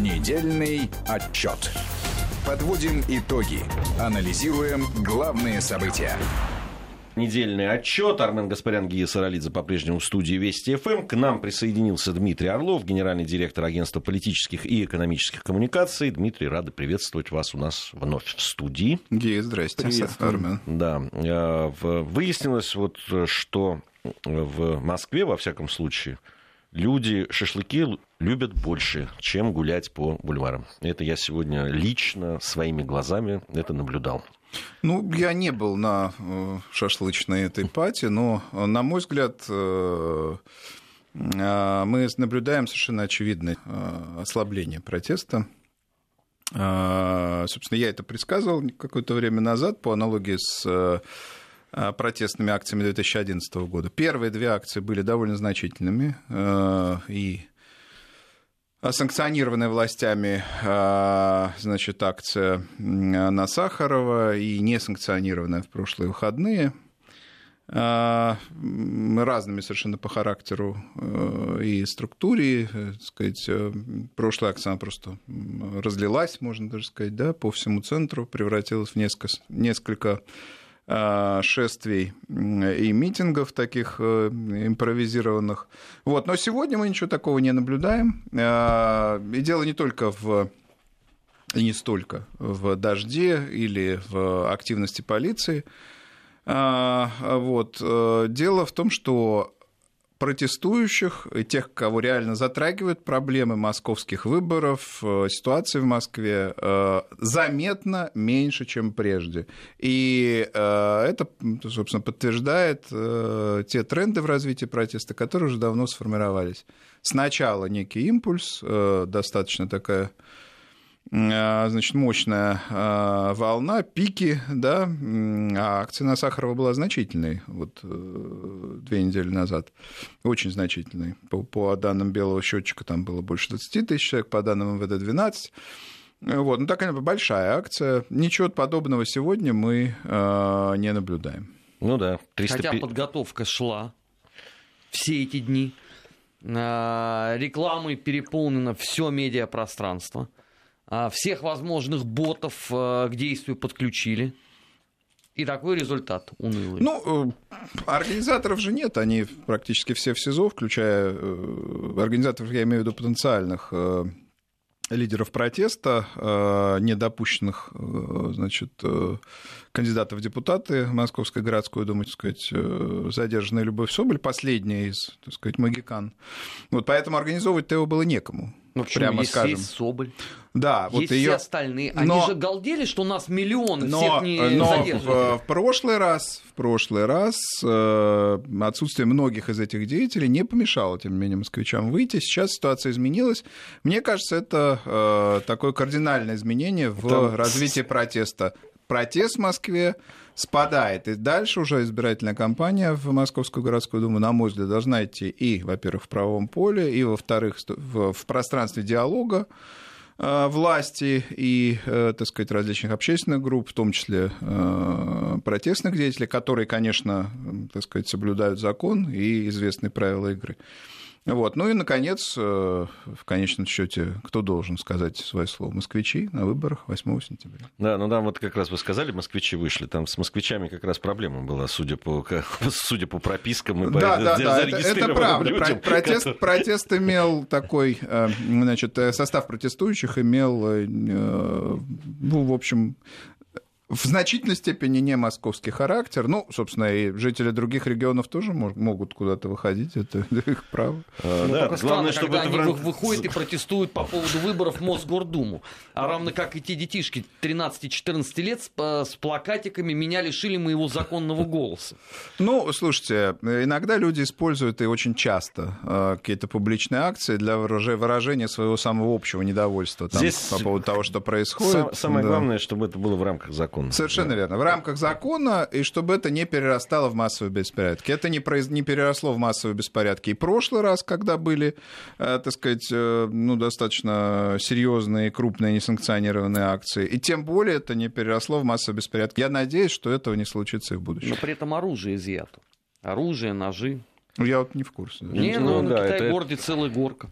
Недельный отчет. Подводим итоги. Анализируем главные события. Недельный отчет. Армен Гаспарян, Гия Саралидзе по-прежнему в студии Вести ФМ. К нам присоединился Дмитрий Орлов, генеральный директор агентства политических и экономических коммуникаций. Дмитрий, рады приветствовать вас у нас вновь в студии. Гия, здрасте. Армен. Да. Э, выяснилось, вот, что в Москве, во всяком случае, люди шашлыки любят больше, чем гулять по бульварам. Это я сегодня лично своими глазами это наблюдал. Ну, я не был на э, шашлычной этой пати, но, на мой взгляд, э, э, мы наблюдаем совершенно очевидное ослабление протеста. Собственно, я это предсказывал какое-то время назад по аналогии с протестными акциями 2011 года. Первые две акции были довольно значительными, и санкционированная властями а, значит, акция на Сахарова и несанкционированная в прошлые выходные разными совершенно по характеру э, и структуре, э, так сказать, э, прошлая акция просто разлилась, можно даже сказать, да, по всему центру, превратилась в несколько, несколько Э, шествий и митингов таких э, импровизированных. Вот. Но сегодня мы ничего такого не наблюдаем. Э, и дело не только в и не столько в дожде или в активности полиции. Вот. Дело в том, что протестующих, и тех, кого реально затрагивают проблемы московских выборов, э, ситуации в Москве, э, заметно меньше, чем прежде. И э, это, собственно, подтверждает те тренды в развитии протеста, которые уже давно сформировались. Сначала некий импульс, достаточно такая значит, мощная э, волна, пики, да, а цена Сахарова была значительной вот э, две недели назад, очень значительной. По, по данным белого счетчика там было больше 20 тысяч человек, по данным МВД 12. Вот, ну такая большая акция. Ничего подобного сегодня мы э, не наблюдаем. Ну да. 300... Хотя подготовка шла все эти дни. Рекламой переполнено все медиапространство. А, всех возможных ботов э, к действию подключили. И такой результат унылый. Ну, э, организаторов же нет, они практически все в СИЗО, включая э, организаторов, я имею в виду потенциальных лидеров протеста, недопущенных, значит, кандидатов в депутаты Московской городской думаю, так сказать, задержанная Любовь Соболь, последняя из, так сказать, магикан. Вот поэтому организовывать-то его было некому. Ну, почему? прямо есть, скажем. Есть Соболь. Да, есть вот ее... все остальные. Они но... же галдели, что у нас миллион но... всех не но задерживают. В, в прошлый раз, в прошлый раз э, отсутствие многих из этих деятелей не помешало, тем не менее, москвичам выйти. Сейчас ситуация изменилась. Мне кажется, это э, такое кардинальное изменение в Там... развитии протеста. Протест в Москве спадает. И дальше уже избирательная кампания в Московскую городскую думу, на мой взгляд, должна идти и, во-первых, в правом поле, и, во-вторых, в, в пространстве диалога э, власти и, э, так сказать, различных общественных групп, в том числе э, протестных деятелей, которые, конечно, так сказать, соблюдают закон и известные правила игры. Вот. Ну и, наконец, э, в конечном счете, кто должен сказать свое слово? Москвичи на выборах 8 сентября. Да, ну да, вот как раз вы сказали, москвичи вышли. Там с москвичами как раз проблема была, судя по, судя по пропискам и да, по да, да, это, это правда. Людям, протест, которые... протест имел такой, э, значит, э, состав протестующих имел, ну, в общем, в значительной степени не московский характер. Ну, собственно, и жители других регионов тоже могут куда-то выходить, это их право. А, ну, да, главное, чтобы когда это они выходят и протестуют по поводу выборов в Мосгордуму. А равно как и те детишки 13-14 лет с, с плакатиками «Меня лишили моего законного голоса». Ну, слушайте, иногда люди используют и очень часто э, какие-то публичные акции для выражения своего самого общего недовольства там, Здесь по поводу того, что происходит. Сам, самое да. главное, чтобы это было в рамках закона закона. Совершенно да. верно. В рамках закона, и чтобы это не перерастало в массовые беспорядки. Это не, произ... не переросло в массовые беспорядки. И прошлый раз, когда были, э, так сказать, э, ну, достаточно серьезные, крупные, несанкционированные акции. И тем более это не переросло в массовые беспорядки. Я надеюсь, что этого не случится и в будущем. Но при этом оружие изъято. Оружие, ножи. Я вот не в курсе. Не, ну, ну на да, Китай это... городе целая горка.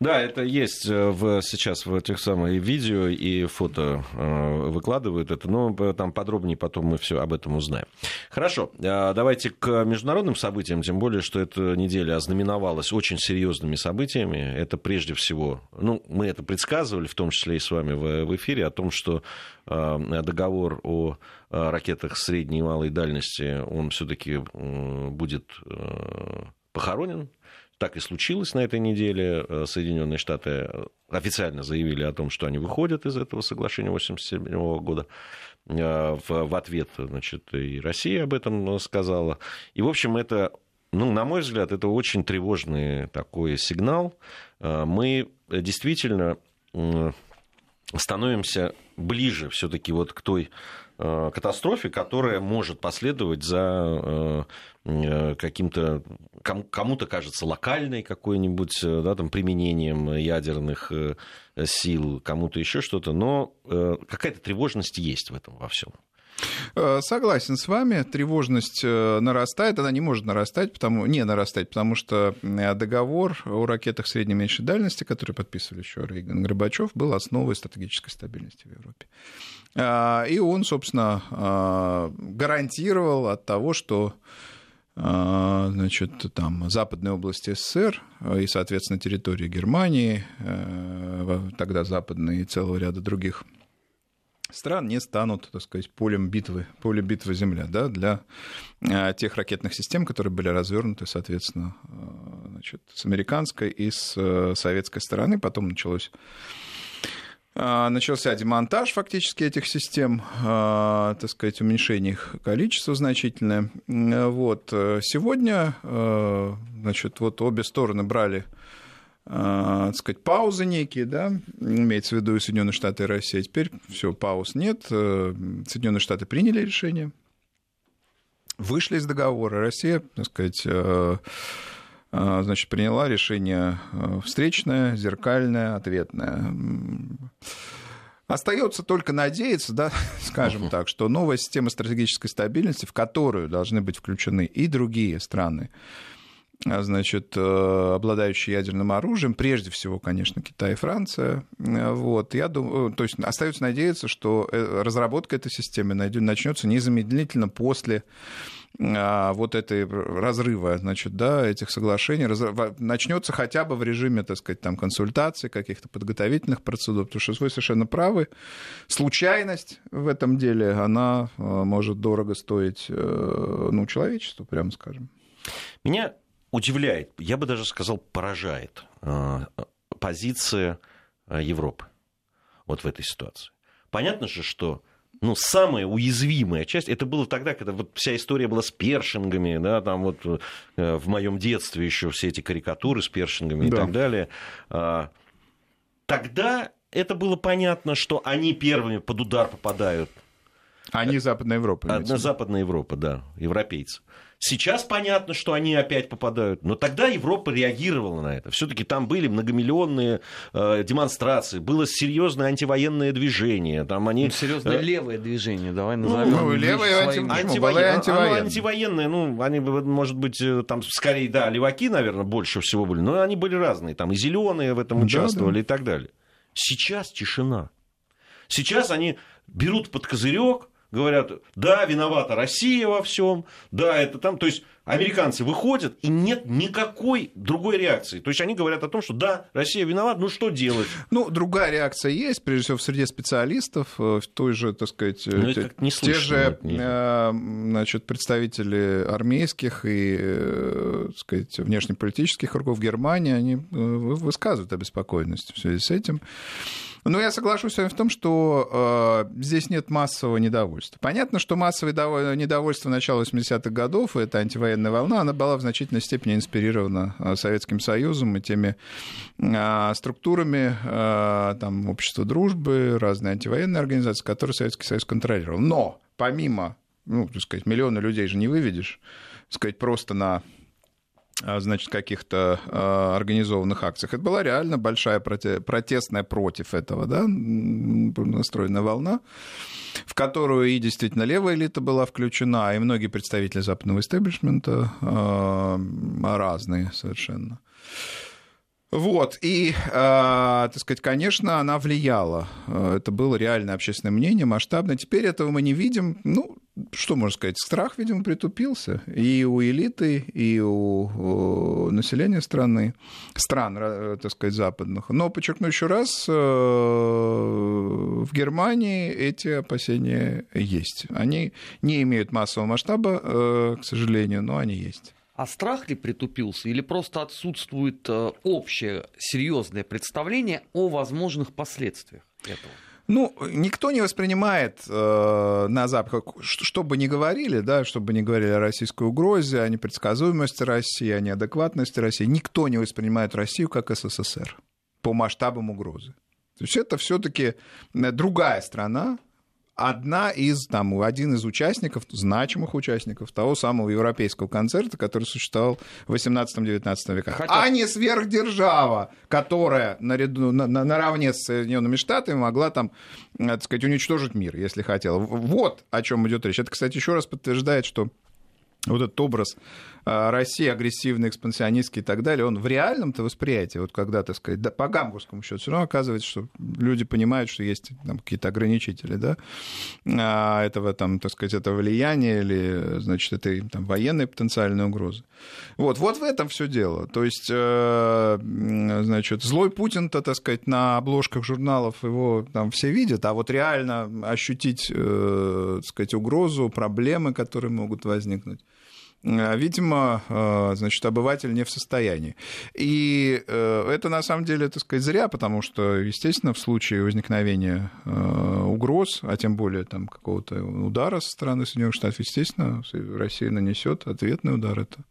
Да, это есть э, в, сейчас в этих самых видео и фото э, выкладывают это, но там подробнее потом мы все об этом узнаем. Хорошо, э, давайте к международным событиям, тем более, что эта неделя ознаменовалась очень серьезными событиями. Это прежде всего, ну, мы это предсказывали, в том числе и с вами в, в эфире, о том, что договор о ракетах средней и малой дальности, он все-таки будет похоронен так и случилось на этой неделе. Э, Соединенные Штаты э, официально заявили о том, что они выходят из этого соглашения 1987 года. Э, в, в ответ, значит, и Россия об этом сказала. И, в общем, это, ну, на мой взгляд, это очень тревожный такой сигнал. Мы действительно становимся ближе все-таки вот к той катастрофе, которая может последовать за Э, каким-то кому-то кажется локальной какой-нибудь э, да, там, применением ядерных э, сил, кому-то еще что-то, но какая-то тревожность есть в этом во всем. Согласен с вами, тревожность нарастает, она не может нарастать, потому, не нарастать, потому что договор о ракетах средней и меньшей дальности, который подписывали еще Рейган Горбачев, был основой стратегической стабильности в Европе. И он, собственно, гарантировал от того, что а, значит, там, западной области СССР и, соответственно, территории Германии, э, тогда западные и целого ряда других стран не станут, так сказать, полем битвы, полем битвы Земля, да, для э, тех ракетных систем, которые были развернуты, соответственно, э, значит, с американской и с советской стороны. Потом началось а, начался демонтаж фактически этих систем, а, так сказать, уменьшение их количества значительное. Вот. Сегодня, а, значит, вот обе стороны брали так сказать, паузы некие, да, имеется в виду Соединенные Штаты и Россия. Теперь все, пауз нет. Соединенные Штаты приняли решение, вышли из договора. Россия, так сказать, а, значит, приняла решение э, встречное, зеркальное, ответное. Остается только надеяться, да, скажем так, что новая система стратегической стабильности, в которую должны быть включены и другие страны, а, значит, э, обладающие ядерным оружием, прежде всего, конечно, Китай и Франция. Э, вот, я думаю, то есть остается надеяться, что разработка этой системы начнется незамедлительно после а, вот этой разрыва, значит, да, этих соглашений начнется хотя бы в режиме, так сказать, там, консультаций, каких-то подготовительных процедур, потому что вы совершенно правы. Случайность в этом деле, она а, может дорого стоить, э, ну, человечеству, прямо скажем. Меня удивляет, я бы даже сказал, поражает а, позиция Европы вот в этой ситуации. Понятно же, что ну, самая уязвимая часть, это было тогда, когда вот вся история была с першингами, да, там вот э, в моем детстве еще все эти карикатуры с першингами да. и так далее. А, тогда это было понятно, что они первыми под удар попадают. Они Западная Европа. Одна Западная Европа, да, европейцы. Сейчас понятно, что они опять попадают, но тогда Европа реагировала на это. Все-таки там были многомиллионные э, демонстрации, было серьезное антивоенное движение. Там они... Ну, серьезное э... левое движение, давай ну, назовем. Ну, левое анти... антивоенное. антивоенное. антивоенное, ну, они, может быть, э, там скорее, да, леваки, наверное, больше всего были, но они были разные, там и зеленые в этом участвовали да. и так далее. Сейчас тишина. Сейчас они берут под козырек говорят, да, виновата Россия во всем, да, это там, то есть американцы выходят, и нет никакой другой реакции. То есть они говорят о том, что да, Россия виновата, ну что делать? Ну, другая реакция есть, прежде всего, в среде специалистов, э, в той же, так сказать, ну, те, не слышно, те же э, значит, представители армейских и, э, так сказать, внешнеполитических кругов Германии, они высказывают обеспокоенность в связи с этим. Но я соглашусь с вами в том, что э, здесь нет массового недовольства. Понятно, что массовое недовольство начала 80-х годов, это антивоенная волна, она была в значительной степени инспирирована э, Советским Союзом и теми э, структурами э, там, общества дружбы, разные антивоенные организации, которые Советский Союз контролировал. Но помимо, ну, так сказать, миллиона людей же не выведешь, так сказать, просто на значит, каких-то а, организованных акциях. Это была реально большая протестная против этого, да, настроенная волна, в которую и действительно левая элита была включена, и многие представители западного истеблишмента а, разные совершенно. Вот, и, так сказать, конечно, она влияла. Э, это было реальное общественное мнение, масштабное. Теперь этого мы не видим. Ну, что можно сказать, страх, видимо, притупился и у элиты, и у населения страны, стран, э, так сказать, западных. Но, подчеркну еще раз, в Германии эти опасения есть. Они не имеют массового масштаба, к сожалению, но они есть. А страх ли притупился или просто отсутствует э, общее серьезное представление о возможных последствиях этого? Ну, никто не воспринимает э, на Западе, что бы ни говорили, да, что бы ни говорили о российской угрозе, о непредсказуемости России, о неадекватности России, никто не воспринимает Россию как СССР по масштабам угрозы. То есть это все-таки другая страна, одна из, там, один из участников, значимых участников того самого европейского концерта, который существовал в 18-19 веках. Хотя... А не сверхдержава, которая наряду, на, на, наравне с Соединенными Штатами могла там, э, так сказать, уничтожить мир, если хотела. Вот о чем идет речь. Это, кстати, еще раз подтверждает, что вот этот образ а, России агрессивный, экспансионистский и так далее, он в реальном-то восприятии, вот когда, так сказать, да, по гамбургскому счету, все равно оказывается, что люди понимают, что есть там какие-то ограничители, да, а, этого, там, так сказать, этого влияния или, значит, этой там, военной потенциальной угрозы. Вот, вот в этом все дело. То есть, э, значит, злой Путин-то, так сказать, на обложках журналов его там все видят, а вот реально ощутить, э, так сказать, угрозу, проблемы, которые могут возникнуть, видимо, э, значит, обыватель не в состоянии. И э, это на самом деле, так сказать, зря, потому что, естественно, в случае возникновения угроз, а тем более там какого-то удара со стороны Соединенных Штатов, естественно, Россия нанесет ответный удар. Это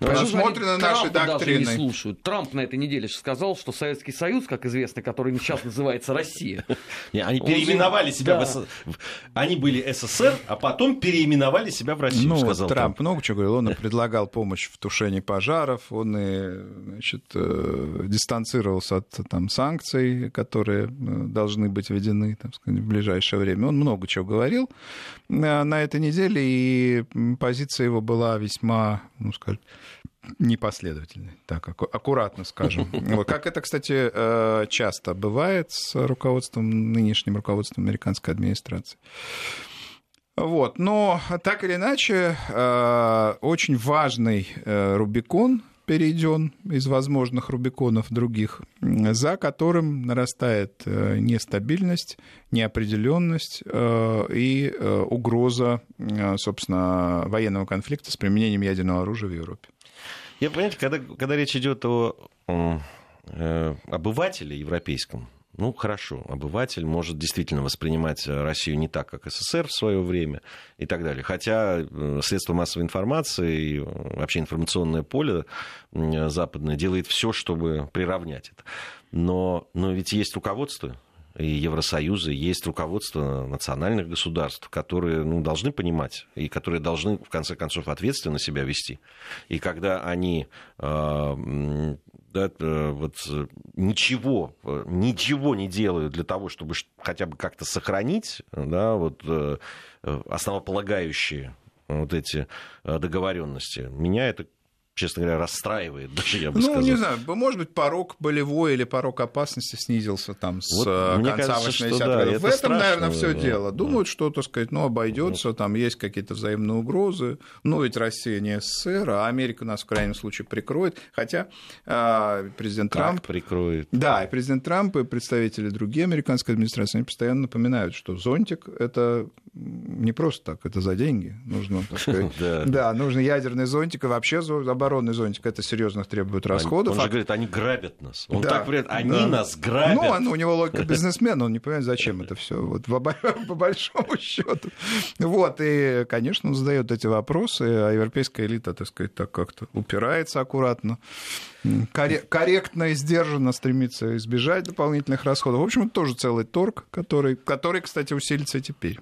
ну, предусмотрено нашей доктриной. Даже не слушают. Трамп на этой неделе сказал, что Советский Союз, как известно, который сейчас называется Россия. Они переименовали себя в Они были СССР, а потом переименовали себя в Россию, сказал Трамп. много чего говорил, он и предлагал помощь в тушении пожаров, он и значит, э, дистанцировался от там, санкций, которые э, должны быть введены сказать, в ближайшее время. Он много чего говорил э, на этой неделе, и позиция его была весьма, ну, скажем, непоследовательной, так аккуратно скажем. Вот, как это, кстати, часто бывает с руководством, нынешним руководством американской администрации. Вот. Но так или иначе, э, очень важный э, Рубикон перейден из возможных Рубиконов других, за которым нарастает э, нестабильность, неопределенность и угроза, собственно, военного конфликта с применением ядерного оружия в Европе. Я, понимаете, когда, когда речь идет о, о обывателе европейском, ну, хорошо, обыватель может действительно воспринимать Россию не так, как СССР в свое время и так далее. Хотя э, средства массовой информации и э, вообще информационное поле западное делает все, чтобы приравнять это. Но, но ведь есть руководство и Евросоюза, есть руководство национальных государств, которые ну, должны понимать и которые должны, в конце концов, ответственно себя вести. И когда они э, да, э, вот э, ничего, э, ничего не делают для того, чтобы хотя бы как-то сохранить да, вот, основополагающие вот эти договоренности. Меня это честно говоря, расстраивает, даже я бы ну, сказал. не знаю, может быть, порог болевой или порог опасности снизился там с вот, э, конца 80-х да. В этом, страшно, наверное, все да, дело. Думают, да. что, так сказать, ну, обойдется, ну. там есть какие-то взаимные угрозы. Ну, ведь Россия не СССР, а Америка нас в крайнем случае прикроет. Хотя э, президент как Трамп... прикроет? Да, и президент Трамп, и представители другие американской администрации, они постоянно напоминают, что зонтик — это не просто так, это за деньги. Нужно, так сказать, да, нужно ядерный зонтик, и вообще оборонный зонтик, это серьезных требует расходов. Он же говорит, они грабят нас. Он так говорит, они нас грабят. Ну, у него логика бизнесмена, он не понимает, зачем это все, вот по большому счету. Вот, и, конечно, он задает эти вопросы, а европейская элита, так сказать, так как-то упирается аккуратно корректно и сдержанно стремится избежать дополнительных расходов. В общем, это тоже целый торг, который, который кстати, усилится теперь.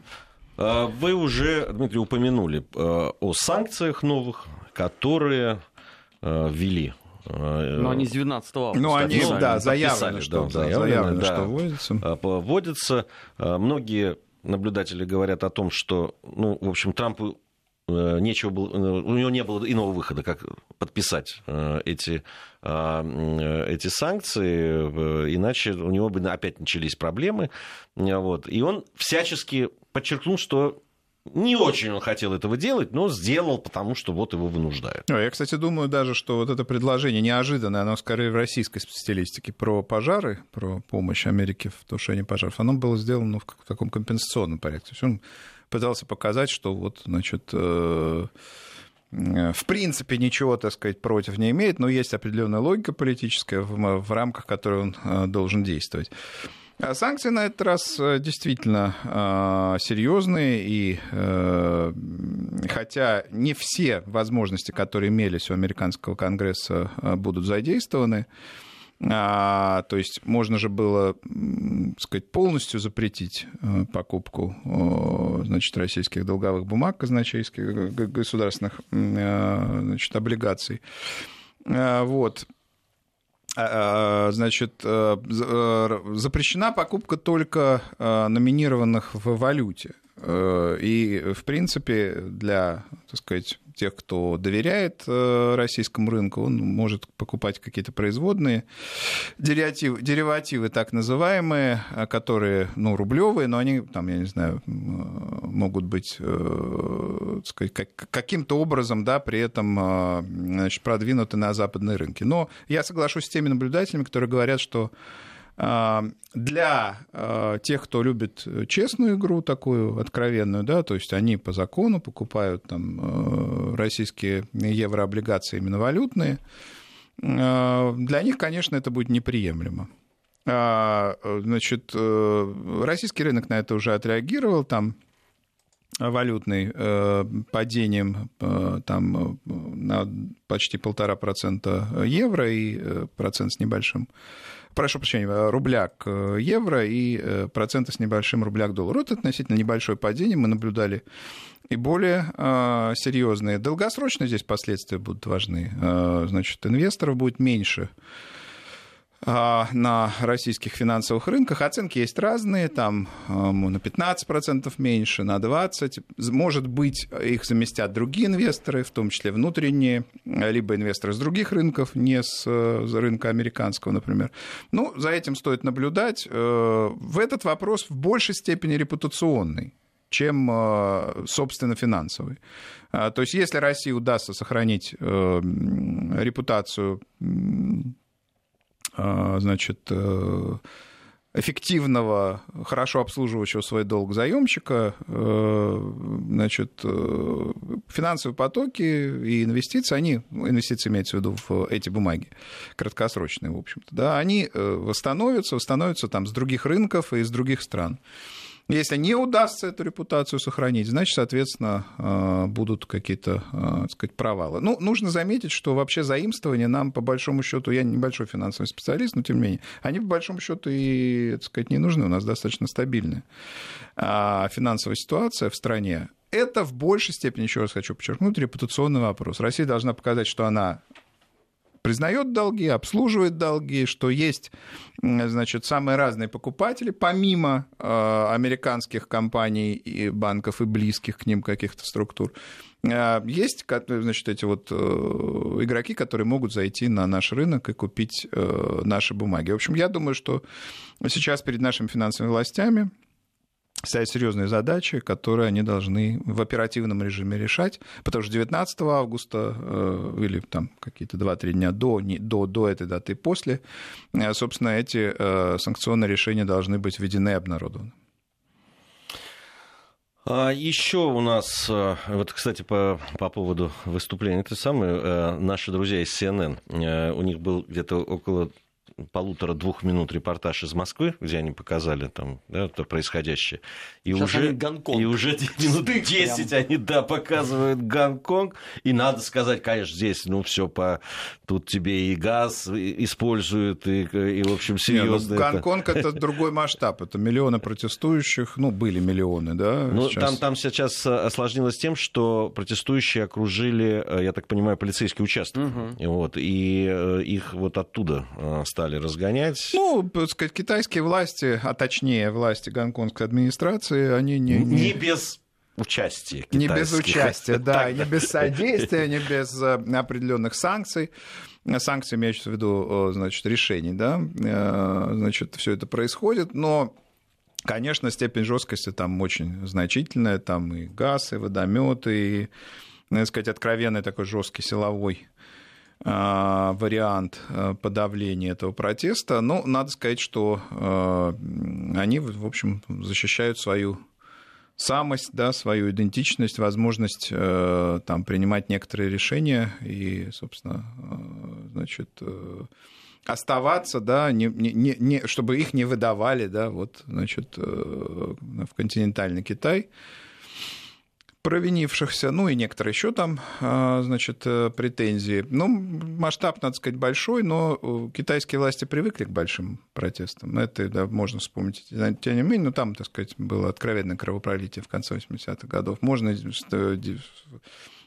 А, вы уже, Дмитрий, упомянули э, о санкциях новых, которые ввели э, но они с 12 августа. Ну, они, да, заявлено, что, да, заявлено, заявлено, да, что вводится. Вводится. Многие наблюдатели говорят о том, что, ну, в общем, Трампу нечего было, у него не было иного выхода, как подписать эти, эти санкции, иначе у него бы опять начались проблемы. Вот. И он всячески подчеркнул, что не очень он хотел этого делать, но сделал, потому что вот его вынуждают. Я, кстати, думаю даже, что вот это предложение неожиданное, оно скорее в российской стилистике про пожары, про помощь Америке в тушении пожаров, оно было сделано ну, в таком компенсационном порядке. То есть он пытался показать, что вот, значит, э, в принципе, ничего, так сказать, против не имеет, но есть определенная логика политическая в, в рамках которой он э, должен действовать. А санкции на этот раз э, действительно э, серьезные, и э, хотя не все возможности, которые имелись у американского конгресса, будут задействованы, а, то есть можно же было, сказать, полностью запретить покупку значит, российских долговых бумаг казначейских, государственных значит, облигаций. Вот. А, а, значит, э, э, запрещена покупка только э, номинированных в валюте. И, в принципе, для, так сказать, тех, кто доверяет э, российскому рынку, он может покупать какие-то производные деривативы, деривативы так называемые, э, которые, ну, рублевые, но они, там, я не знаю, могут быть, э, сказать, каким-то образом, да, при этом значит, продвинуты на западные рынки. Но я соглашусь с теми наблюдателями, которые говорят, что а, для а, тех, кто любит честную игру такую откровенную, да, то есть они по закону покупают там а, российские еврооблигации именно валютные, для них, конечно, это будет неприемлемо. Значит, э, российский рынок на это уже отреагировал, там валютный э, падением э, там, на почти полтора процента евро и процент с небольшим прошу прощения, рубля к евро и э, проценты с небольшим рубля к доллару. Это относительно небольшое падение мы наблюдали и более э, серьезные. Долгосрочно здесь последствия будут важны. Э, значит, инвесторов будет меньше на российских финансовых рынках. Оценки есть разные, там на 15% меньше, на 20%. Может быть, их заместят другие инвесторы, в том числе внутренние, либо инвесторы с других рынков, не с рынка американского, например. Ну, за этим стоит наблюдать. Э, в этот вопрос в большей степени репутационный чем, э, собственно, финансовый. А, то есть, если России удастся сохранить э, репутацию а, значит, э, эффективного, хорошо обслуживающего свой долг заемщика, э, значит, э, финансовые потоки и инвестиции, они, ну, инвестиции имеются в виду в эти бумаги, краткосрочные, в общем-то, да, они восстановятся, восстановятся там с других рынков и из других стран. Если не удастся эту репутацию сохранить, значит, соответственно, э, будут какие-то, э, так сказать, провалы. Ну, нужно заметить, что вообще заимствования нам, по большому счету, я небольшой финансовый специалист, но тем не менее, они, по большому счету, и, так сказать, не нужны. У нас достаточно стабильная финансовая ситуация в стране. Это в большей степени, еще раз хочу подчеркнуть, репутационный вопрос. Россия должна показать, что она признает долги, обслуживает долги, что есть, значит, самые разные покупатели, помимо э, американских компаний и банков и близких к ним каких-то структур. Э, есть, значит, эти вот э, игроки, которые могут зайти на наш рынок и купить наши бумаги. В общем, я думаю, что сейчас перед нашими финансовыми властями стоят серьезные задачи, которые они должны в оперативном режиме решать, потому что 19 августа э, или там какие-то 2-3 дня до, не, до, до этой даты и после, э, собственно, эти э, санкционные решения должны быть введены и обнародованы. А еще у нас, вот, кстати, по, по поводу выступления, это самое, наши друзья из CNN, у них был где-то около полутора-двух минут репортаж из Москвы, где они показали там да, это происходящее. И Сейчас уже, Гонконг. И уже минут 10 они, да, показывают Гонконг. И надо сказать, конечно, здесь, ну, все по... Тут тебе и газ используют, и, и в общем, серьезно. Ну, Гонконг это... другой масштаб. Это миллионы протестующих, ну, были миллионы, да? Ну, сейчас... там, там сейчас осложнилось тем, что протестующие окружили, э, я так понимаю, полицейский участок. Угу. Вот, и э, их вот оттуда э, стали стали разгонять. Ну, так сказать, китайские власти, а точнее власти гонконгской администрации, они не... Не без участия Не без участия, да, не без содействия, не без э, определенных санкций. Санкции имеются в виду, значит, решений, да, значит, все это происходит, но Конечно, степень жесткости там очень значительная, там и газ, и водометы, и, надо сказать, откровенный такой жесткий силовой вариант а, подавления этого протеста. Но надо сказать, что а, они, в общем, защищают свою самость, да, свою идентичность, возможность там, принимать некоторые решения и, собственно, значит, оставаться, да, не, не, не, чтобы их не выдавали, да, вот, значит, в континентальный Китай провинившихся, ну и некоторые еще там, а, значит, э, претензии. Ну, масштаб, надо сказать, большой, но э, китайские власти привыкли к большим протестам. Это, да, можно вспомнить, тем не менее, но там, так сказать, было откровенное кровопролитие в конце 80-х годов. Можно э,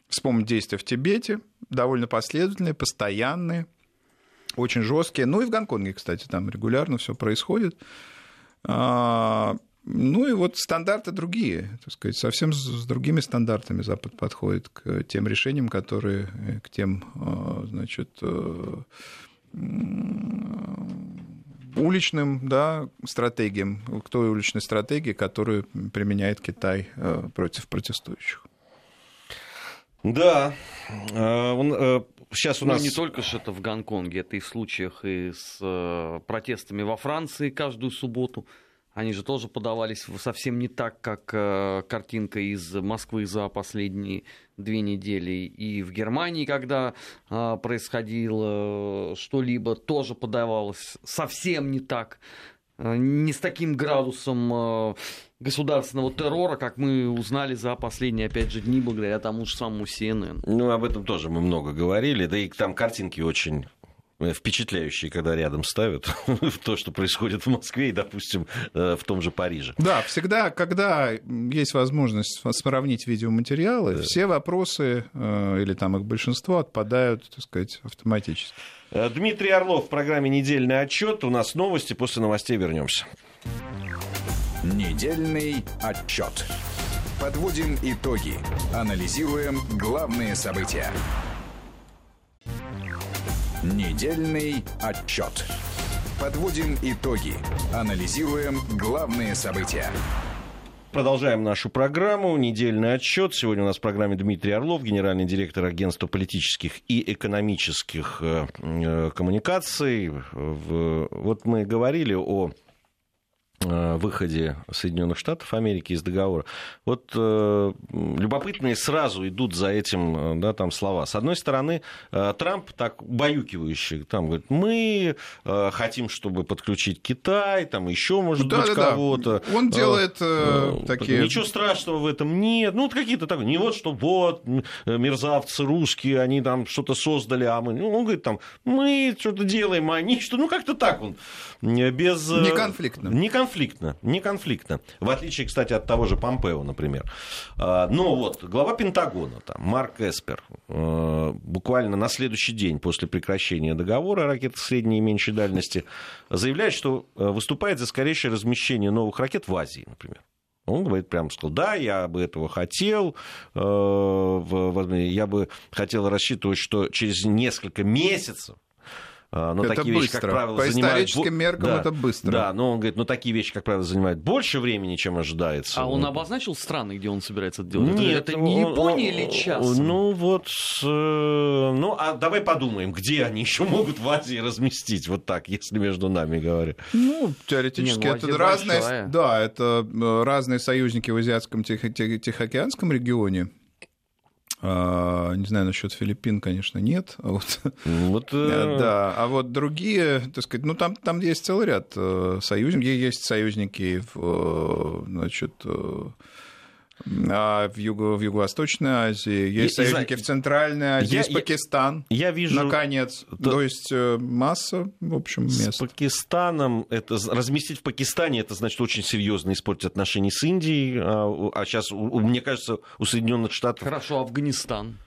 вспомнить действия в Тибете, довольно последовательные, постоянные, очень жесткие. Ну и в Гонконге, кстати, там регулярно все происходит. Ну и вот стандарты другие, так сказать, совсем с другими стандартами Запад подходит к тем решениям, которые, э, к тем, э, значит, э, уличным да, стратегиям, к той уличной стратегии, которую применяет Китай против протестующих. Да, он, сейчас у нас... Ну, не только же это в Гонконге, это и в случаях и с протестами во Франции каждую субботу. Они же тоже подавались совсем не так, как э, картинка из Москвы за последние две недели. И в Германии, когда э, происходило что-либо, тоже подавалось совсем не так. Э, не с таким градусом э, государственного террора, как мы узнали за последние, опять же, дни, благодаря тому же самому CNN. Ну, об этом тоже мы много говорили, да и там картинки очень Э, впечатляющие, когда рядом ставят то, что происходит в Москве и, допустим, э, в том же Париже. Да, всегда, когда есть возможность сравнить видеоматериалы, да. все вопросы э, или там их большинство отпадают, так сказать, автоматически. Дмитрий Орлов в программе «Недельный отчет». У нас новости, после новостей вернемся. Недельный отчет. Подводим итоги. Анализируем главные события. Недельный отчет. Подводим итоги. Анализируем главные события. Продолжаем нашу программу. Недельный отчет. Сегодня у нас в программе Дмитрий Орлов, генеральный директор агентства политических и экономических э, э, коммуникаций. Вот мы говорили о выходе Соединенных Штатов Америки из договора. Вот э, любопытные сразу идут за этим э, да, там слова. С одной стороны, э, Трамп так баюкивающий, там говорит, мы э, хотим, чтобы подключить Китай, там еще, может да, быть, да, кого-то. Да. Он делает э, э, такие... Ничего страшного в этом нет. Ну, вот какие-то так, не вот, что вот мерзавцы русские, они там что-то создали, а мы... Ну, он говорит, там, мы что-то делаем, а они что... Ну, как-то так он. Без... Неконфликтно. Неконфликтно конфликтно, не конфликтно. В отличие, кстати, от того же Помпео, например. А, но вот глава Пентагона, там, Марк Эспер, э, буквально на следующий день после прекращения договора ракет средней и меньшей дальности, заявляет, что э, выступает за скорейшее размещение новых ракет в Азии, например. Он говорит прямо, сказал, да, я бы этого хотел, э, я бы хотел рассчитывать, что через несколько месяцев но это такие быстро. вещи, как правило, По занимают... историческим меркам да, это быстро. Да, но он говорит, но такие вещи, как правило, занимают больше времени, чем ожидается. А он обозначил страны, где он собирается это делать? Нет, это не он, Япония он, или час? Ну вот, э, ну а давай подумаем, где они еще могут в Азии разместить, вот так, если между нами говоря. Ну, теоретически не, ну, это разные, да, это э, разные союзники в азиатском Тихоокеанском регионе. А, не знаю, насчет Филиппин, конечно, нет. А вот, вот, э... Да, а вот другие, так сказать, ну там, там есть целый ряд э, союзников, есть союзники в, э, значит, э, а в, Юго, в Юго-Восточной Азии, есть я, союзники в Центральной Азии, я, есть Пакистан. Я вижу... Наконец. Да, То есть э, масса, в общем, мест. С Пакистаном, это, разместить в Пакистане, это значит очень серьезно испортить отношения с Индией. А, а сейчас, мне кажется, у Соединенных Штатов... Хорошо, Афганистан.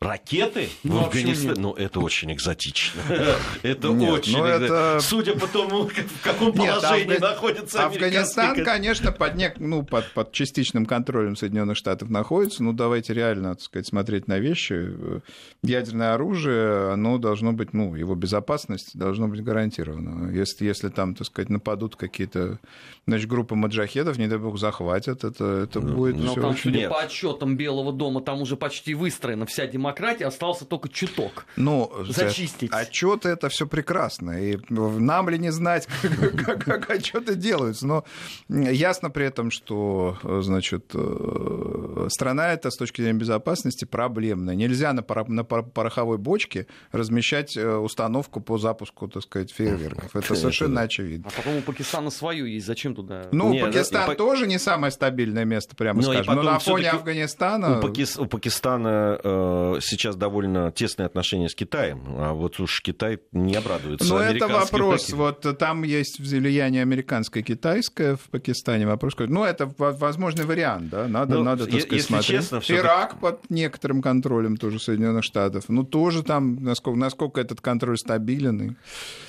Ракеты Ну, в Афганистане? Ну, это очень экзотично. Это очень ну, это- экзотично. Судя по тому, в каком положении находится Афганистан, конечно, под, ну, под, под частичным контролем Соединенных Штатов находится. Ну, давайте реально, так сказать, смотреть на вещи. Э, Ядерное оружие, оно должно быть, ну, его безопасность должна быть гарантирована. Если, если там, так сказать, нападут какие-то, значит, группы маджахедов, не дай бог, захватят, это, это будет Но всё там, очень... судя Нет. по отчетам Белого дома, там уже почти выстроена вся демократия, остался только чуток. Ну, Зачистить. Отчеты это все прекрасно. И нам ли не знать, как, как отчеты делаются. Но ясно при этом, что значит, э, страна эта с точки зрения безопасности проблемная. Нельзя на, пора- на пор- пороховой бочке размещать э, установку по запуску, так сказать, фейерверков. Это совершенно очевидно. А потом у Пакистана свое есть, зачем туда? Ну, Не, да, Пакистан Пак- тоже не самое стабильное место, прямо Но и скажем. Но потом на фоне Афганистана... У, Пакис- у Пакистана э, сейчас довольно тесные отношения с Китаем, а вот уж Китай не обрадуется. Ну, это вопрос. таким. Вот там есть влияние американское, китайское в Пакистане. Вопрос, ну, это во- возможный вариант, да, надо, Ну, надо, так сказать, смотреть. честно, Ирак под некоторым контролем тоже Соединенных Штатов. Ну, тоже там, насколько, насколько этот контроль стабилен. и-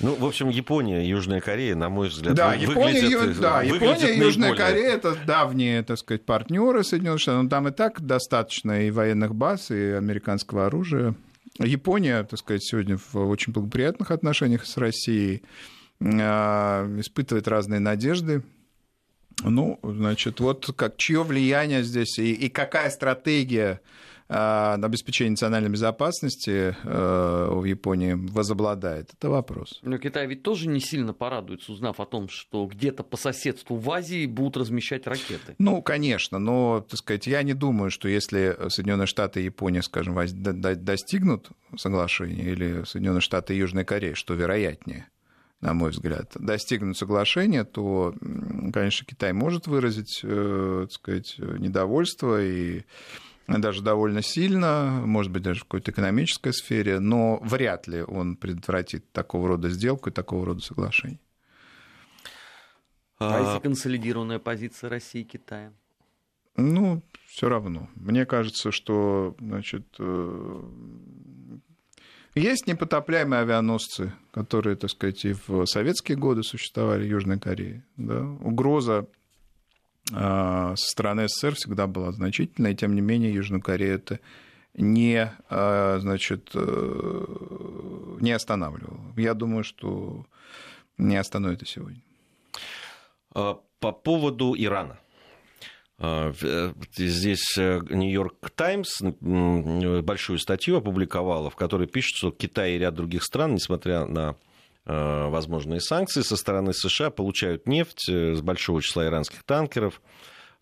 Ну, в общем, Япония Южная Корея, на мой взгляд, Да, вы- Япония, выглядят, да, выглядят Япония и Южная Корея это давние, так сказать, партнеры Соединенных Штатов. Ну, там и так достаточно и военных баз, и американского оружия. Япония, так сказать, сегодня в очень благоприятных отношениях с Россией, а, испытывает разные надежды. Ну, значит, вот как, чье влияние здесь и, и какая стратегия обеспечение национальной безопасности а, в Японии возобладает, это вопрос. Но Китай ведь тоже не сильно порадуется, узнав о том, что где-то по соседству в Азии будут размещать ракеты. Ну, конечно, но, так сказать, я не думаю, что если Соединенные Штаты и Япония, скажем, достигнут соглашения, или Соединенные Штаты и Южная Корея, что вероятнее, на мой взгляд, достигнут соглашения, то, конечно, Китай может выразить, э, так сказать, недовольство и даже довольно сильно, может быть, даже в какой-то экономической сфере, но вряд ли он предотвратит такого рода сделку и такого рода соглашение. А, А, если консолидированная позиция России и Китая? Ну, все равно. Мне кажется, что, значит, э, есть непотопляемые авианосцы, которые, так сказать, и в советские годы существовали в Южной Корее. Да? Угроза а, со стороны СССР всегда была значительной, и тем не менее Южную Корею это не, а, значит, э, не останавливало. Я думаю, что не остановит и сегодня. А, По поводу Ирана. А, э, Здесь э, Нью-Йорк Таймс большую статью опубликовала, в которой пишет, что Китай и ряд других стран, несмотря на возможные санкции со стороны США, получают нефть э, с большого числа иранских танкеров.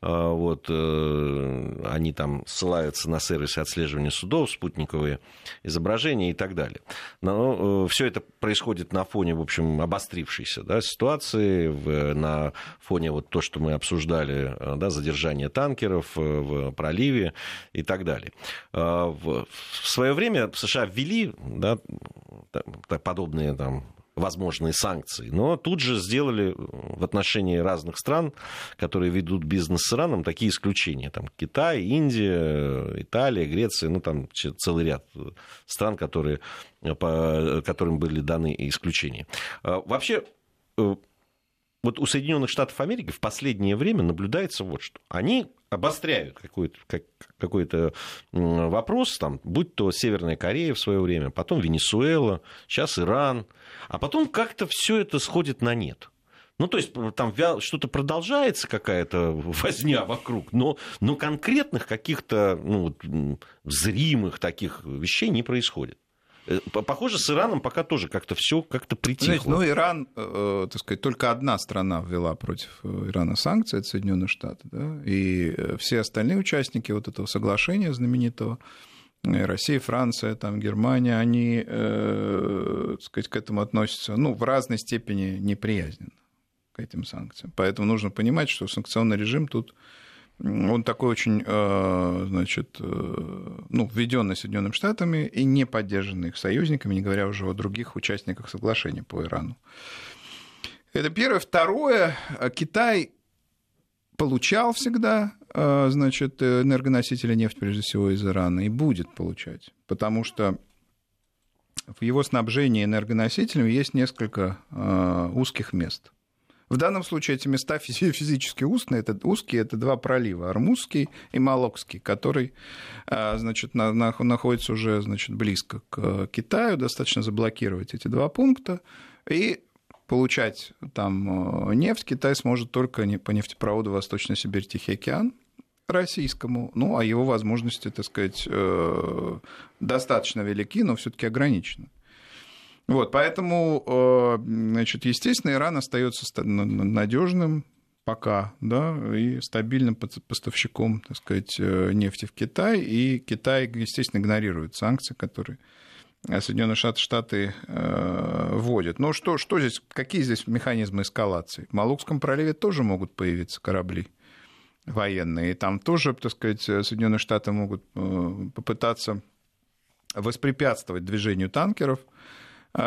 А, Вот, э, они там ссылаются на сервисы отслеживания судов, спутниковые изображения и так далее. Но все это происходит на фоне, в общем, обострившейся да, ситуации, на фоне вот то, что мы обсуждали, э, да, задержание танкеров э, в проливе и так далее. В, свое время США ввели да, подобные там возможные санкции. Но тут же сделали в отношении разных стран, которые ведут бизнес с Ираном, такие исключения. Там Китай, Индия, Италия, Греция, ну там целый ряд стран, которые, э, по которым были даны исключения. А, Вообще, э, вот у Соединенных Штатов Америки в последнее время наблюдается вот что. Они обостряют какой-то, как- какой-то м, вопрос, там, будь то Северная Корея в свое время, потом Венесуэла, сейчас Иран, а потом как-то все это сходит на нет. Ну, то есть там вя- что-то продолжается, какая-то возня вокруг, но, но конкретных каких-то ну, зримых таких вещей не происходит. Э, по- Похоже, с Ираном пока тоже как-то все как-то притихло. Знаете, ну, Иран, э, так сказать, только одна страна ввела против э, Ирана санкции, это Соединенные Штаты, да, и э, все остальные участники вот этого соглашения знаменитого, Россия, Франция, там, Германия, они, э, так сказать, к этому относятся, ну, в разной степени неприязненно к этим санкциям. Поэтому нужно понимать, что санкционный режим тут он такой очень, э, значит, э, ну, введенный Соединенными Штатами и не поддержанный их союзниками, не говоря уже о других участниках соглашения по Ирану. Это первое. Второе, э, Китай получал всегда значит, энергоносители нефть, прежде всего, из Ирана, и будет получать. Потому что в его снабжении энергоносителями есть несколько узких мест – в данном случае эти места физически узкие, это, узкие, это два пролива, Армузский и Малокский, который а, значит, на, на, находится уже значит, близко к Китаю, достаточно заблокировать эти два пункта, и получать там э, нефть. Китай сможет только по нефтепроводу Восточный Сибирь, Тихий океан, российскому, ну, а его возможности, так сказать, э, достаточно велики, но все-таки ограничены. Вот, поэтому, э, значит, естественно, Иран остается надежным пока, да, и стабильным поставщиком, так сказать, э, нефти в Китай, и Китай, естественно, игнорирует санкции, которые Соединенные Штаты, Штаты э, вводят. Но что, что здесь, какие здесь механизмы эскалации? В Малукском проливе тоже могут появиться корабли военные, и там тоже, так сказать, Соединенные Штаты могут попытаться воспрепятствовать движению танкеров –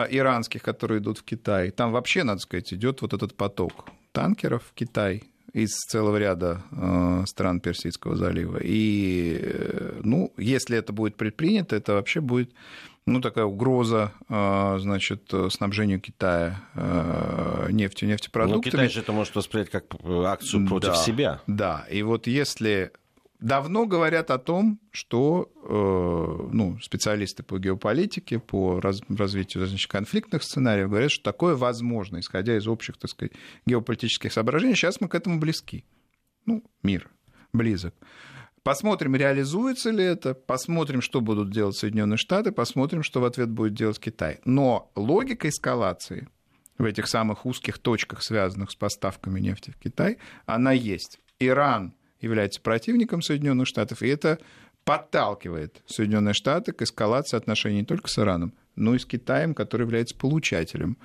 иранских, которые идут в Китай. Там вообще, надо сказать, идет вот этот поток танкеров в Китай из целого ряда а, стран Персидского залива. И, э, ну, если это будет предпринято, это вообще будет ну, такая угроза, а, значит, снабжению Китая нефтью, нефтепродуктами. Но Китай же это может воспринять как акцию против да, себя. Да, и вот если давно говорят о том, что э, ну, специалисты по геополитике, по раз, развитию значит, конфликтных сценариев говорят, что такое возможно, исходя из общих, так сказать, геополитических соображений. Сейчас мы к этому близки. Ну, мир близок. Посмотрим, реализуется ли это, посмотрим, что будут делать Соединенные Штаты, посмотрим, что в ответ будет делать Китай. Но логика эскалации в этих самых узких точках, связанных с поставками нефти в Китай, она есть. Иран является противником Соединенных Штатов, и это подталкивает Соединенные Штаты к эскалации отношений не только с Ираном, но и с Китаем, который является получателем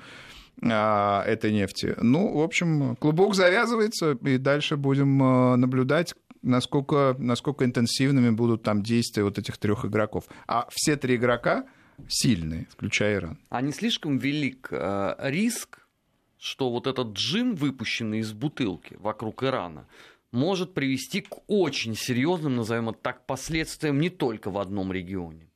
а, этой нефти. Ну, в общем, клубок завязывается, и дальше будем а, наблюдать, насколько, насколько интенсивными будут там действия вот этих трех игроков. А все три игрока сильные, включая Иран. А не слишком велик э, риск, что вот этот джин, выпущенный из бутылки вокруг Ирана, может привести к очень серьезным, назовем это так, последствиям не только в одном регионе.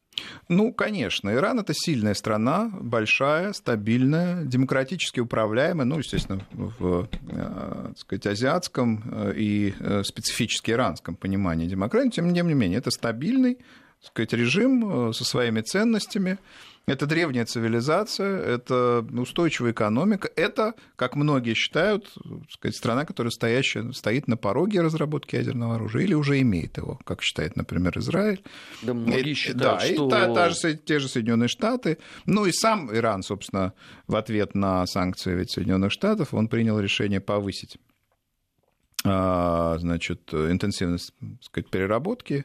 Ну, конечно, Иран это сильная страна, большая, стабильная, демократически управляемая, ну, естественно, в э, так сказать, азиатском э, и э, специфически иранском понимании демократии, тем не менее, это стабильный так сказать, режим со своими ценностями, это древняя цивилизация, это устойчивая экономика, это, как многие считают, сказать, страна, которая стоящая, стоит на пороге разработки ядерного оружия или уже имеет его, как считает, например, Израиль. Да, многие и, считают, да, что... И та, та же, те же Соединенные Штаты, ну и сам Иран, собственно, в ответ на санкции ведь Соединенных Штатов, он принял решение повысить значит, интенсивность сказать, переработки.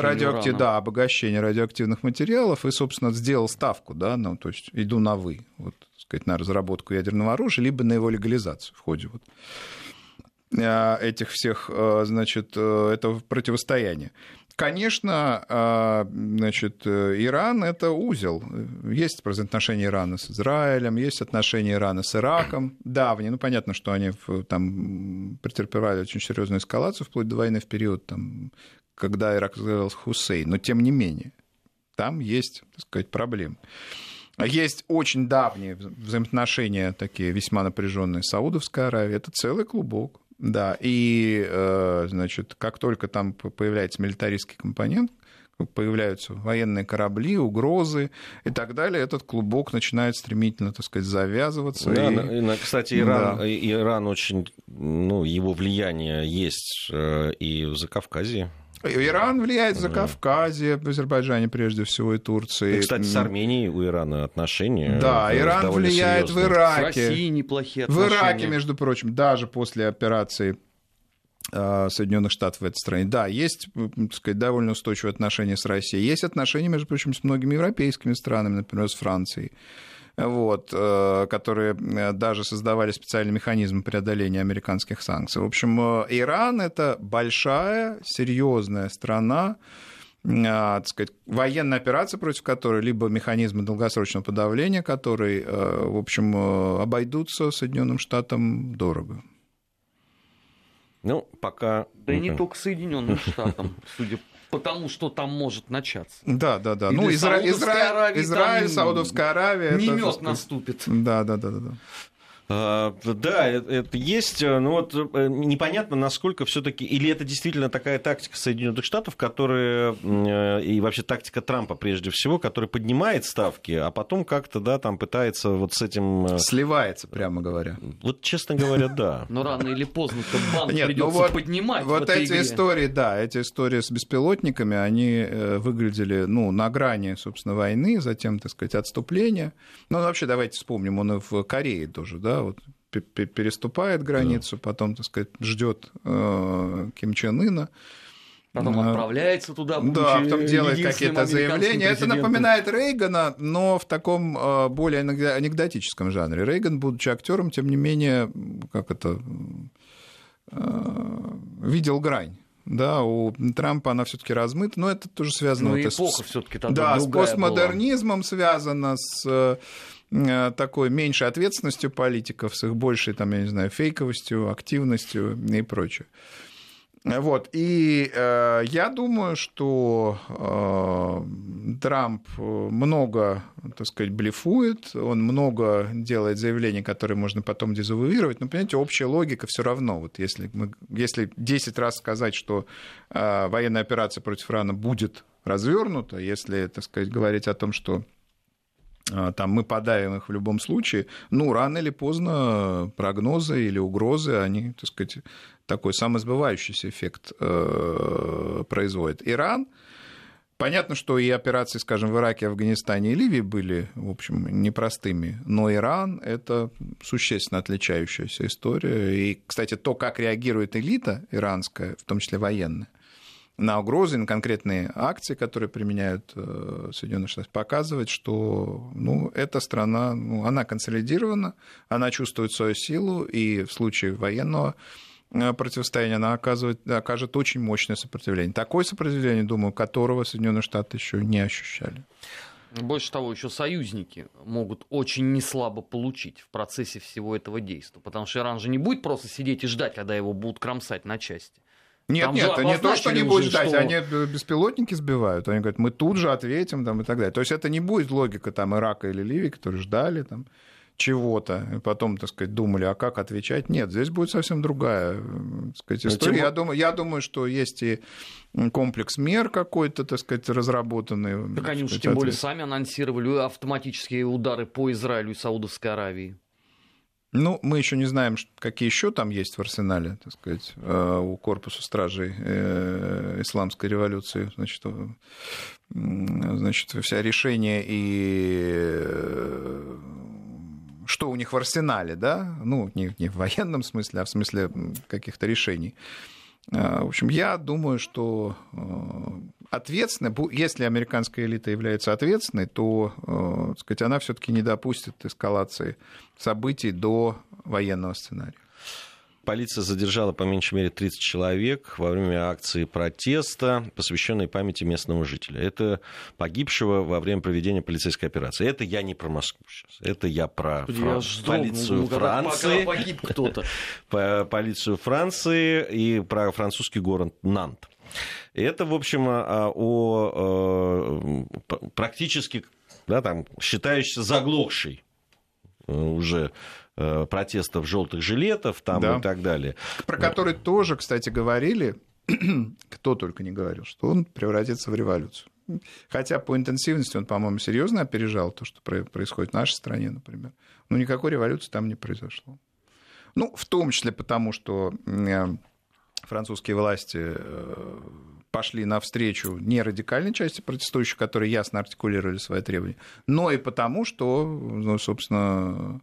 Радиоактив... да, обогащения радиоактивных материалов. И, собственно, сделал ставку, да, ну, то есть иду на «вы», вот, сказать, на разработку ядерного оружия, либо на его легализацию в ходе вот а, этих всех, а, значит, этого противостояния. Конечно, а, значит, Иран – это узел. Есть отношения Ирана с Израилем, есть отношения Ирана с Ираком, давние. Ну, понятно, что они там претерпевали очень серьезную эскалацию вплоть до войны в период, там, когда Ирак возглавлял Хусейн. Но, тем не менее, там есть, так сказать, проблемы. Есть очень давние взаимоотношения, такие весьма напряженные с Саудовской Аравией. Это целый клубок. Да, и, э, значит, как только там появляется милитаристский компонент, появляются военные корабли, угрозы и так далее, этот клубок начинает стремительно, так сказать, завязываться. Да, и... кстати, Иран, да. Иран очень, ну, его влияние есть э, и в Закавказье. Иран влияет за Кавказе, в Азербайджане прежде всего и Турции. И, кстати, с Арменией у Ирана отношения. Да, Иран влияет серьезные. в Ираке. С Россией неплохие отношения. В Ираке, между прочим, даже после операции а, Соединенных Штатов в этой стране. Да, есть, так сказать, довольно устойчивые отношения с Россией. Есть отношения, между прочим, с многими европейскими странами, например, с Францией вот, э, которые э, даже создавали специальный механизм преодоления американских санкций. В общем, э, Иран – это большая, серьезная страна, так сказать, военная операция, против которой, либо механизмы долгосрочного подавления, которые, в общем, обойдутся Соединенным Штатам дорого. Ну, пока... Да и не только Соединенным Штатам, судя по тому, что там может начаться. Да, да, да. И ну, Изра... Саудовской Израиль, Израиль Саудовская Аравия. Не это, мед сказать, наступит. Да, да, да, да. да. А, Да, э- это есть, э, но вот э, непонятно, насколько все-таки, или это действительно такая тактика Соединенных Штатов, которая, и вообще тактика Трампа прежде всего, которая поднимает ставки, а потом как-то, да, там пытается вот с этим, Сливается, прямо говоря. вот честно говоря, да. Но рано или поздно-то банк Нет, ну придется вот- поднимать. Вот эти игре. истории, да, эти истории с беспилотниками, они выглядели, ну, на грани, собственно, войны, затем, так сказать, отступления. Ну, вообще, давайте вспомним, он и в Корее тоже, да, вот пе- пе- переступает границу, потом, так сказать, ждет э, Ким Чен Ына. Потом Да. отправляется туда, Да, потом делает какие-то заявления. Это напоминает Рейгана, но в таком э, более анекдо- анекдотическом жанре. Рейган, будучи актером, тем не менее, как это, э, видел грань. Да, у Трампа она все-таки размыта, но это тоже связано Ну, вот и с- эпоха все-таки тогда да, с постмодернизмом связано, с э, такой меньшей ответственностью политиков, с их большей, там, я не знаю, фейковостью, активностью и прочее. Вот, и э, я думаю, что э, Трамп много, так сказать, блефует, он много делает заявлений, которые можно потом дезавуировать, но, понимаете, общая логика все равно. Вот если, мы, если 10 раз сказать, что э, военная операция против Ирана будет развернута, если, так сказать, говорить о том, что э, там мы подаем их в любом случае, ну, рано или поздно прогнозы или угрозы, они, так сказать, такой самосбывающийся эффект э, производят. Иран, понятно, что и операции, скажем, в Ираке, Афганистане и Ливии были, в общем, непростыми, но Иран — это существенно отличающаяся история. И, кстати, то, как реагирует элита иранская, в том числе военная, на угрозы, на конкретные акции, которые применяют э, Соединенные Штаты, показывает, что ну, эта страна, ну, она консолидирована, она чувствует свою силу, и в случае военного э, противостояния она оказывает, окажет очень мощное сопротивление. Такое сопротивление, думаю, которого Соединенные Штаты еще не ощущали. Больше того, еще союзники могут очень неслабо получить в процессе всего этого действия. Потому что Иран же не будет просто сидеть и ждать, когда его будут кромсать на части. Нет, Там нет, это не то, что будут уже, ждать, что- они беспилотники сбивают, они говорят, мы тут же ответим там, и так далее. То есть это не будет логика там Ирака или Ливии, которые ждали там чего-то, и потом, так сказать, думали, а как отвечать. Нет, здесь будет совсем другая э, так сказать, Но история. тем- Я, думаю, я думаю, что есть и комплекс мер какой-то, так сказать, разработанный. Так они уж тем более сами анонсировали автоматические удары по Израилю и Саудовской Аравии. Ну, мы еще не знаем, какие еще там есть в арсенале, так сказать, э, у корпуса стражей э, исламской революции. Значит, э, значит, вся решения и что у них в арсенале, да, ну, не, не в военном смысле, а в смысле каких-то решений. Э, В общем, я думаю, что э, ответственная, если американская элита является ответственной, то, э, так сказать, она все-таки не допустит эскалации событий до военного сценария. Полиция задержала по меньшей мере 30 человек во время акции протеста, посвященной памяти местного жителя. Это погибшего во время проведения полицейской операции. Это я не про Москву сейчас. Это я про Господи, Фран- я полицию ну, Франции. погиб кто-то. по- полицию Франции и про французский город Нант. Это, в общем, а, о, э, практически да, там, считающийся заглохший э, уже протестов желтых жилетов там, Да. и так далее. Про который тоже, кстати, говорили, кто только не говорил, что он превратится в революцию. Хотя по интенсивности он, по-моему, серьезно опережал то, что про- происходит в нашей стране, например. Но никакой революции там не произошло. Ну, в том числе потому, что э, французские власти э, пошли навстречу не радикальной части протестующих, которые ясно артикулировали свои требования, но и потому, что, ну, собственно,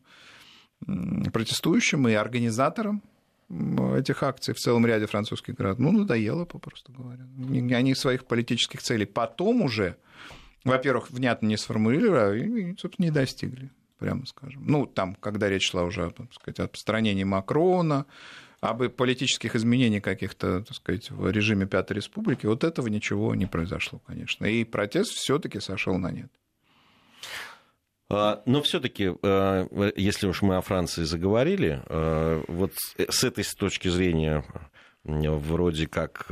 протестующим и организаторам этих акций в целом ряде французских городов, ну, надоело, попросту говоря. Они своих политических целей потом уже, во-первых, внятно не сформулировали, и, собственно, не достигли, прямо скажем. Ну, там, когда речь шла уже так сказать, о отстранении Макрона, об политических изменениях каких-то, так сказать, в режиме Пятой Республики, вот этого ничего не произошло, конечно. И протест все-таки сошел на нет. А, Но все-таки, если уж мы о Франции заговорили, э, вот с- этой точки зрения вроде как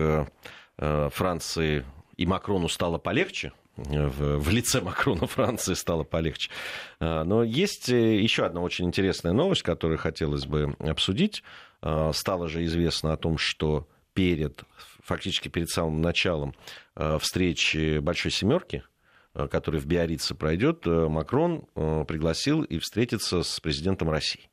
Франции и Макрону стало полегче, в, лице Макрона Франции стало полегче. Но есть еще одна очень интересная новость, которую хотелось бы обсудить. Стало же известно о том, что перед, фактически перед самым началом встречи Большой Семерки, который в Биорице пройдет, Макрон пригласил и встретиться с президентом России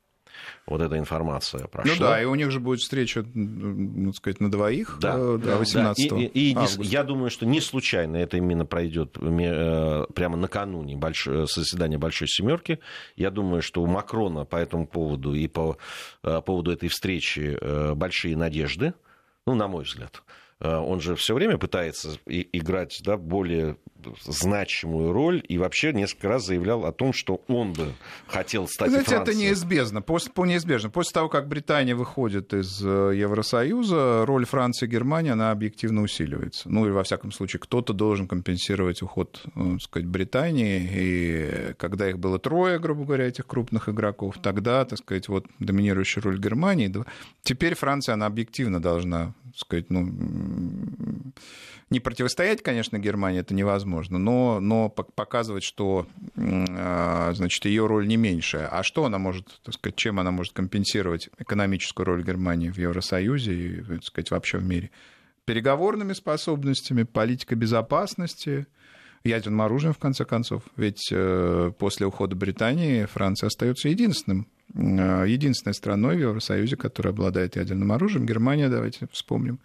вот эта информация прошла. Ну да, и у них же будет встреча, ну, сказать, на двоих да, э, да, 18 да. И, и, и я думаю, что не случайно это именно пройдет э, прямо накануне большой, заседания Большой Семерки. Я думаю, что у Макрона по этому поводу и по э, поводу этой встречи большие надежды, ну, на мой взгляд. Он же все время пытается играть да, более значимую роль и вообще несколько раз заявлял о том, что он бы хотел стать Знаете, Францией. это неизбежно. После, неизбежно. После того, как Британия выходит из э, Евросоюза, роль Франции и Германии, она объективно усиливается. Ну, или, во всяком случае, кто-то должен компенсировать уход, э, так сказать, Британии. И когда их было трое, грубо говоря, этих крупных игроков, тогда, так сказать, вот доминирующая роль Германии. Теперь Франция, она объективно должна, так сказать, ну, не противостоять, конечно, Германии это невозможно, но, но показывать, что а, значит, ее роль не меньшая. А что она может, так сказать, чем она может компенсировать экономическую роль Германии в Евросоюзе и, так сказать, вообще в мире? Переговорными способностями, политикой безопасности, ядерным оружием, в конце концов. Ведь э, после ухода Британии Франция остается единственным э, единственной страной в Евросоюзе, которая обладает ядерным оружием. Германия, давайте вспомним,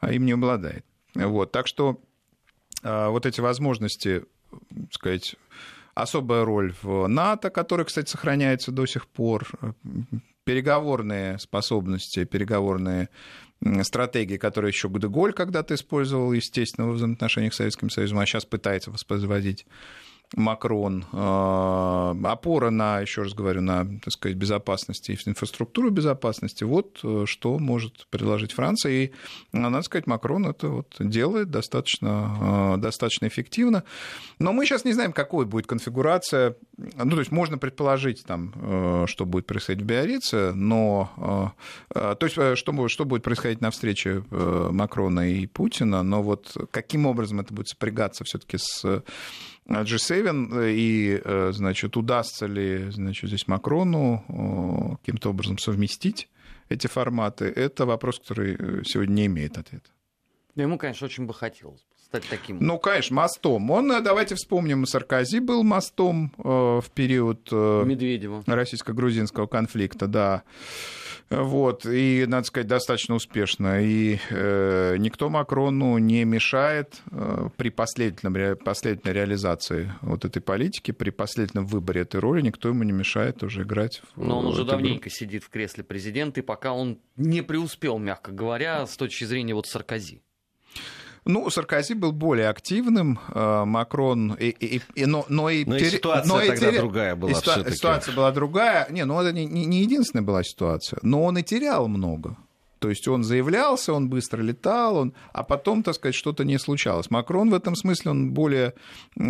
а им не обладает. Вот, так что а, вот эти возможности, так сказать, особая роль в НАТО, которая, кстати, сохраняется до сих пор, переговорные способности, переговорные стратегии, которые еще Гдеголь когда-то использовал, естественно, во взаимоотношениях с Советским Союзом, а сейчас пытается воспроизводить Макрон, э, опора на, еще раз говорю, на, так сказать, безопасности и инфраструктуру безопасности, вот э, что может предложить Франция. И, надо сказать, Макрон это вот делает достаточно, э, достаточно эффективно. Но мы сейчас не знаем, какой будет конфигурация. Ну, то есть можно предположить, там, что будет происходить в Биорице, но... То есть что, что будет происходить на встрече Макрона и Путина, но вот каким образом это будет сопрягаться все таки с G7, э, и, э, значит, удастся ли, значит, здесь Макрону э, каким-то образом совместить эти форматы, это вопрос, который сегодня не имеет ответа. Ему, конечно, очень бы хотелось таким. Ну, конечно, мостом. Он, давайте вспомним, Саркози был мостом в период Медведева. российско-грузинского конфликта, да. Вот, и, надо сказать, достаточно успешно. И э, никто Макрону не мешает э, при последовательном, последовательной реализации вот этой политики, при последовательном выборе этой роли, никто ему не мешает уже играть. В, Но он уже давненько группу. сидит в кресле президента, и пока он не преуспел, мягко говоря, с точки зрения вот Саркози. Ну, Саркози был более активным, э, Макрон, и, и, и, но, но и... Но и ситуация но тогда и, другая была и Ситуация была другая. Не, ну это не, не единственная была ситуация. Но он и терял много. То есть он заявлялся, он быстро летал, он, а потом, так сказать, что-то не случалось. Макрон в этом смысле, он более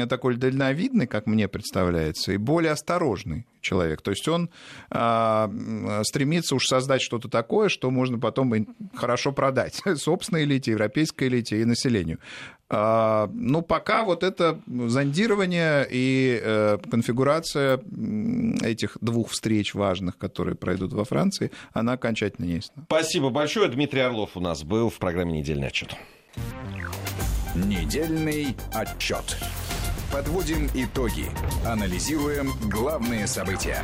такой дальновидный, как мне представляется, и более осторожный человек. То есть он а, стремится уж создать что-то такое, что можно потом хорошо продать собственной элите, европейской элите и населению. А, ну, пока вот это зондирование и э, конфигурация этих двух встреч важных, которые пройдут во Франции, она окончательно ясна. Спасибо большое. Дмитрий Орлов у нас был в программе «Недельный отчет». Недельный отчет. Подводим итоги. Анализируем главные события.